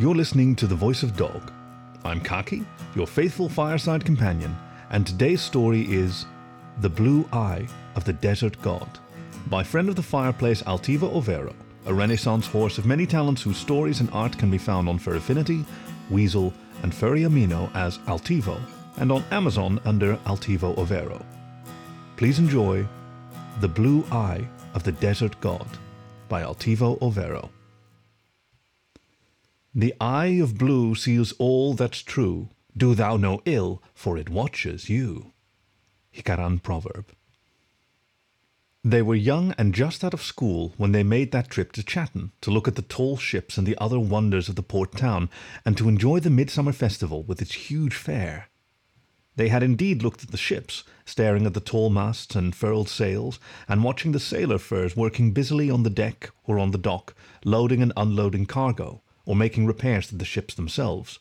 You're listening to The Voice of Dog. I'm Khaki, your faithful fireside companion, and today's story is The Blue Eye of the Desert God by friend of the fireplace Altivo Overo, a Renaissance horse of many talents whose stories and art can be found on Fur Affinity, Weasyl, and Furry Amino as Altivo, and on Amazon under Altivo Overo. Please enjoy The Blue Eye of the Desert God by Altivo Overo. The eye of blue sees all that's true. Do thou no ill, for it watches you. Hikaran Proverb. They were young and just out of school when they made that trip to Chatham to look at the tall ships and the other wonders of the port town, and to enjoy the midsummer festival with its huge fair. They had indeed looked at the ships, staring at the tall masts and furled sails, and watching the sailor furs working busily on the deck or on the dock, loading and unloading cargo, or making repairs to the ships themselves.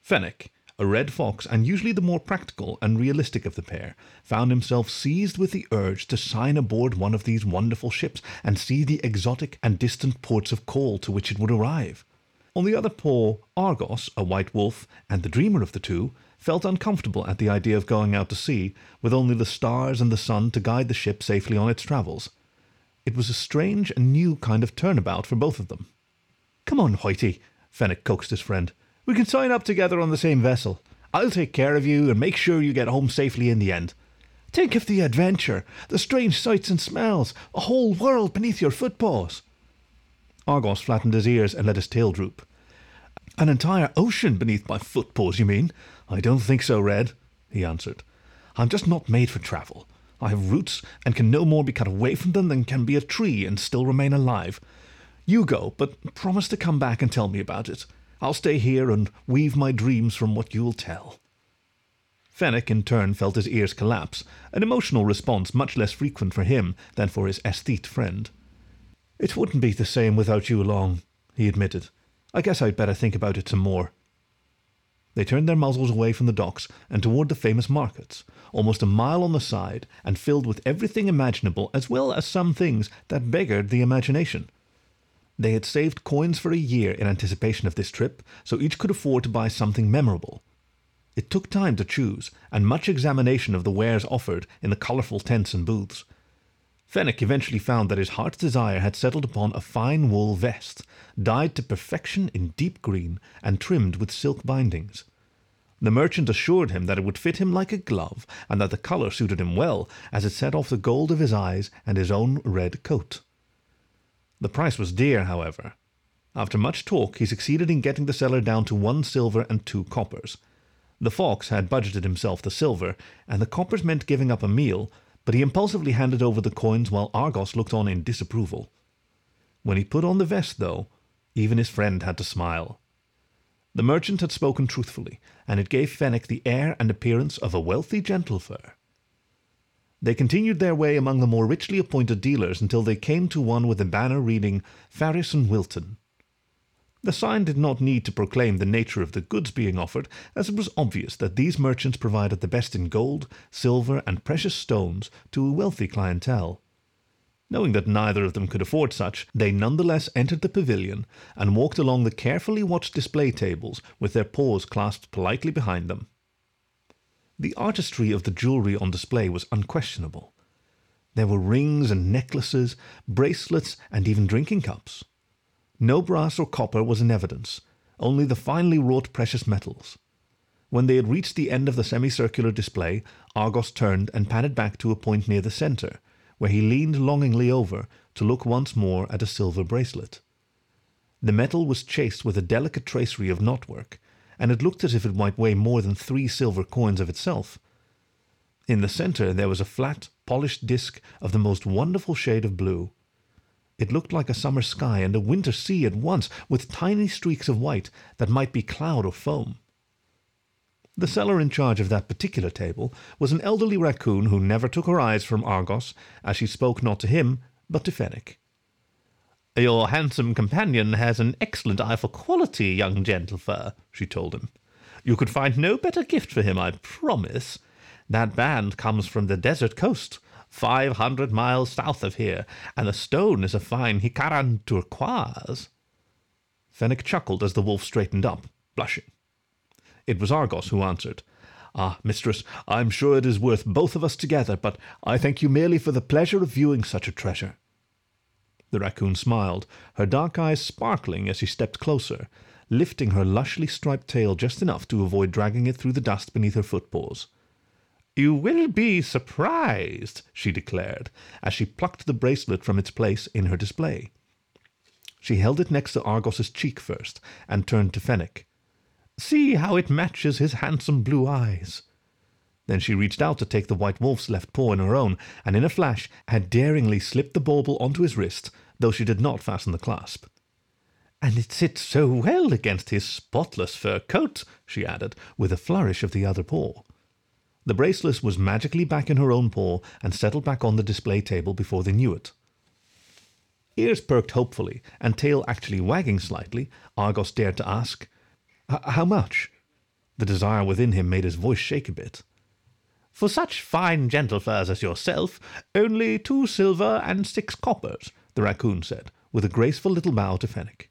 Fennec, a red fox and usually the more practical and realistic of the pair, found himself seized with the urge to sign aboard one of these wonderful ships and see the exotic and distant ports of call to which it would arrive. On the other paw, Argos, a white wolf and the dreamer of the two, felt uncomfortable at the idea of going out to sea with only the stars and the sun to guide the ship safely on its travels. It was a strange and new kind of turnabout for both of them. Come on, Hoity, Fennec coaxed his friend. We can sign up together on the same vessel. I'll take care of you and make sure you get home safely in the end. Think of the adventure, the strange sights and smells, a whole world beneath your footpaws. Argos flattened his ears and let his tail droop. An entire ocean beneath my footpaws, you mean? I don't think so, Red, he answered. I'm just not made for travel. I have roots and can no more be cut away from them than can be a tree and still remain alive. You go, but promise to come back and tell me about it. I'll stay here and weave my dreams from what you'll tell. Fennec in turn felt his ears collapse, an emotional response much less frequent for him than for his aesthete friend. It wouldn't be the same without you along, he admitted. I guess I'd better think about it some more. They turned their muzzles away from the docks and toward the famous markets, almost a mile on the side and filled with everything imaginable as well as some things that beggared the imagination. They had saved coins for a year in anticipation of this trip, so each could afford to buy something memorable. It took time to choose, and much examination of the wares offered in the colourful tents and booths. Fennec eventually found that his heart's desire had settled upon a fine wool vest, dyed to perfection in deep green and trimmed with silk bindings. The merchant assured him that it would fit him like a glove, and that the colour suited him well, as it set off the gold of his eyes and his own red coat. The price was dear, however. After much talk, he succeeded in getting the seller down to one silver and two coppers. The fox had budgeted himself the silver, and the coppers meant giving up a meal, but he impulsively handed over the coins while Argos looked on in disapproval. When he put on the vest, though, even his friend had to smile. The merchant had spoken truthfully, and it gave Fennec the air and appearance of a wealthy gentlefur. They continued their way among the more richly appointed dealers until they came to one with a banner reading Faris and Wilton. The sign did not need to proclaim the nature of the goods being offered, as it was obvious that these merchants provided the best in gold, silver, and precious stones to a wealthy clientele. Knowing that neither of them could afford such, they nonetheless entered the pavilion and walked along the carefully watched display tables with their paws clasped politely behind them. The artistry of the jewellery on display was unquestionable. There were rings and necklaces, bracelets, and even drinking cups. No brass or copper was in evidence, only the finely wrought precious metals. When they had reached the end of the semicircular display, Argos turned and padded back to a point near the centre, where he leaned longingly over to look once more at a silver bracelet. The metal was chased with a delicate tracery of knotwork, and it looked as if it might weigh more than three silver coins of itself. In the centre there was a flat, polished disk of the most wonderful shade of blue, it looked like a summer sky and a winter sea at once, with tiny streaks of white that might be cloud or foam. The seller in charge of that particular table was an elderly raccoon who never took her eyes from Argos, as she spoke not to him, but to Fennec. Your handsome companion has an excellent eye for quality, young gentlefur, she told him. You could find no better gift for him, I promise. That band comes from the desert coast, five hundred miles south of here, and the stone is a fine Hikaran turquoise. Fennec chuckled as the wolf straightened up, blushing. It was Argos who answered. Ah, mistress, I'm sure it is worth both of us together, but I thank you merely for the pleasure of viewing such a treasure. The raccoon smiled, her dark eyes sparkling as she stepped closer, lifting her lushly striped tail just enough to avoid dragging it through the dust beneath her footpaws. You will be surprised, she declared, as she plucked the bracelet from its place in her display. She held it next to Argos's cheek first, and turned to Fennec. See how it matches his handsome blue eyes. Then she reached out to take the white wolf's left paw in her own, and in a flash had daringly slipped the bauble onto his wrist, though she did not fasten the clasp. And it sits so well against his spotless fur coat, she added, with a flourish of the other paw. The bracelet was magically back in her own paw and settled back on the display table before they knew it. Ears perked hopefully, and tail actually wagging slightly, Argos dared to ask, How much? The desire within him made his voice shake a bit. For such fine gentle furs as yourself, only two silver and six coppers, the raccoon said, with a graceful little bow to Fennec.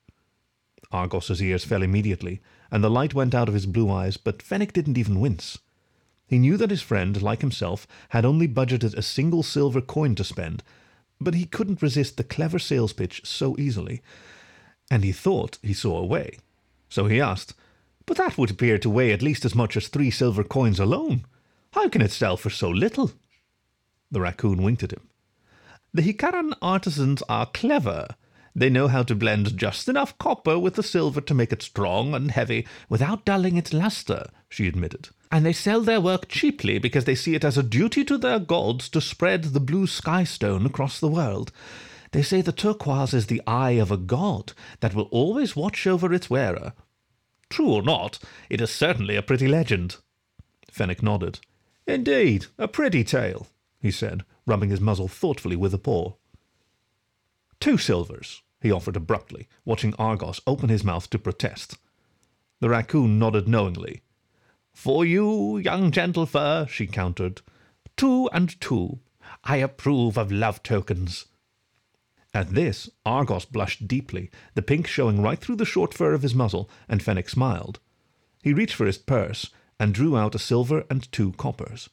Argos's ears fell immediately, and the light went out of his blue eyes, but Fennec didn't even wince. He knew that his friend, like himself, had only budgeted a single silver coin to spend, but he couldn't resist the clever sales pitch so easily, and he thought he saw a way. So he asked, But that would appear to weigh at least as much as three silver coins alone. How can it sell for so little? The raccoon winked at him. The Hikaran artisans are clever, they know how to blend just enough copper with the silver to make it strong and heavy without dulling its luster, she admitted. And they sell their work cheaply because they see it as a duty to their gods to spread the blue sky stone across the world. They say the turquoise is the eye of a god that will always watch over its wearer. True or not, it is certainly a pretty legend. Fennec nodded. Indeed, a pretty tale, he said, rubbing his muzzle thoughtfully with a paw. Two silvers, he offered abruptly, watching Argos open his mouth to protest. The raccoon nodded knowingly. For you, young gentle fur, she countered. Two and two. I approve of love tokens. At this, Argos blushed deeply, the pink showing right through the short fur of his muzzle, and Fennec smiled. He reached for his purse and drew out a silver and two coppers.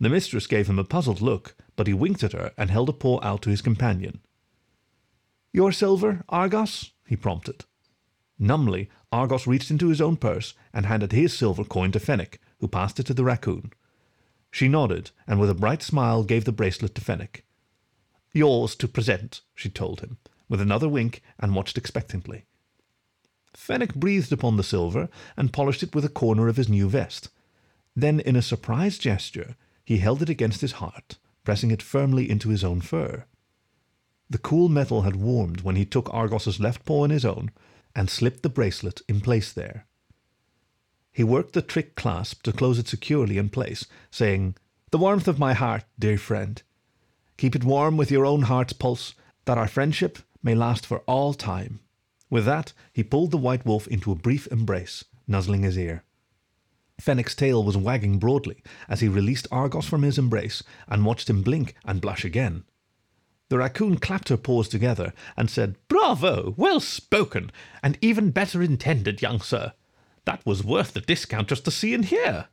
The mistress gave him a puzzled look, but he winked at her and held a paw out to his companion. Your silver, Argos? he prompted. Numbly, Argos reached into his own purse and handed his silver coin to Fennec, who passed it to the raccoon. She nodded, and with a bright smile gave the bracelet to Fennec. Yours to present, she told him, with another wink, and watched expectantly. Fennec breathed upon the silver and polished it with a corner of his new vest. Then, in a surprised gesture, he held it against his heart, pressing it firmly into his own fur. The cool metal had warmed when he took Argos's left paw in his own and slipped the bracelet in place there. He worked the trick clasp to close it securely in place, saying, The warmth of my heart, dear friend. Keep it warm with your own heart's pulse, that our friendship may last for all time. With that, he pulled the white wolf into a brief embrace, nuzzling his ear. Fennec's tail was wagging broadly as he released Argos from his embrace and watched him blink and blush again. The raccoon clapped her paws together and said, Bravo! Well spoken! And even better intended, young sir. That was worth the discount just to see and hear.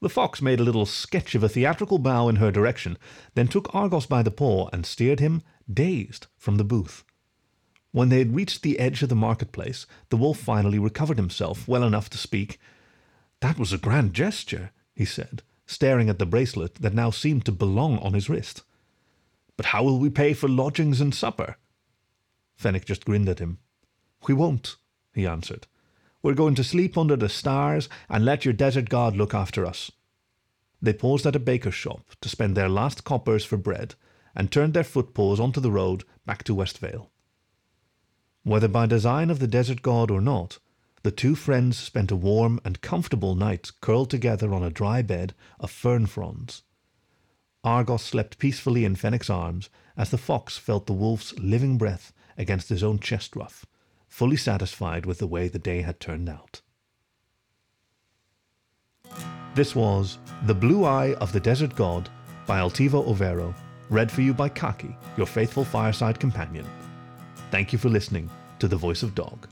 The fox made a little sketch of a theatrical bow in her direction, then took Argos by the paw and steered him, dazed, from the booth. When they had reached the edge of the marketplace, the wolf finally recovered himself well enough to speak. That was a grand gesture, he said, staring at the bracelet that now seemed to belong on his wrist. But how will we pay for lodgings and supper? Fennec just grinned at him. We won't, he answered. We're going to sleep under the stars and let your desert god look after us. They paused at a baker's shop to spend their last coppers for bread and turned their footpaws onto the road back to Westvale. Whether by design of the desert god or not, the two friends spent a warm and comfortable night curled together on a dry bed of fern fronds. Argos slept peacefully in Fennec's arms as the fox felt the wolf's living breath against his own chest ruff, fully satisfied with the way the day had turned out. This was The Blue Eye of the Desert God by Altivo Overo, read for you by Khaki, your faithful fireside companion. Thank you for listening, to the voice of dog.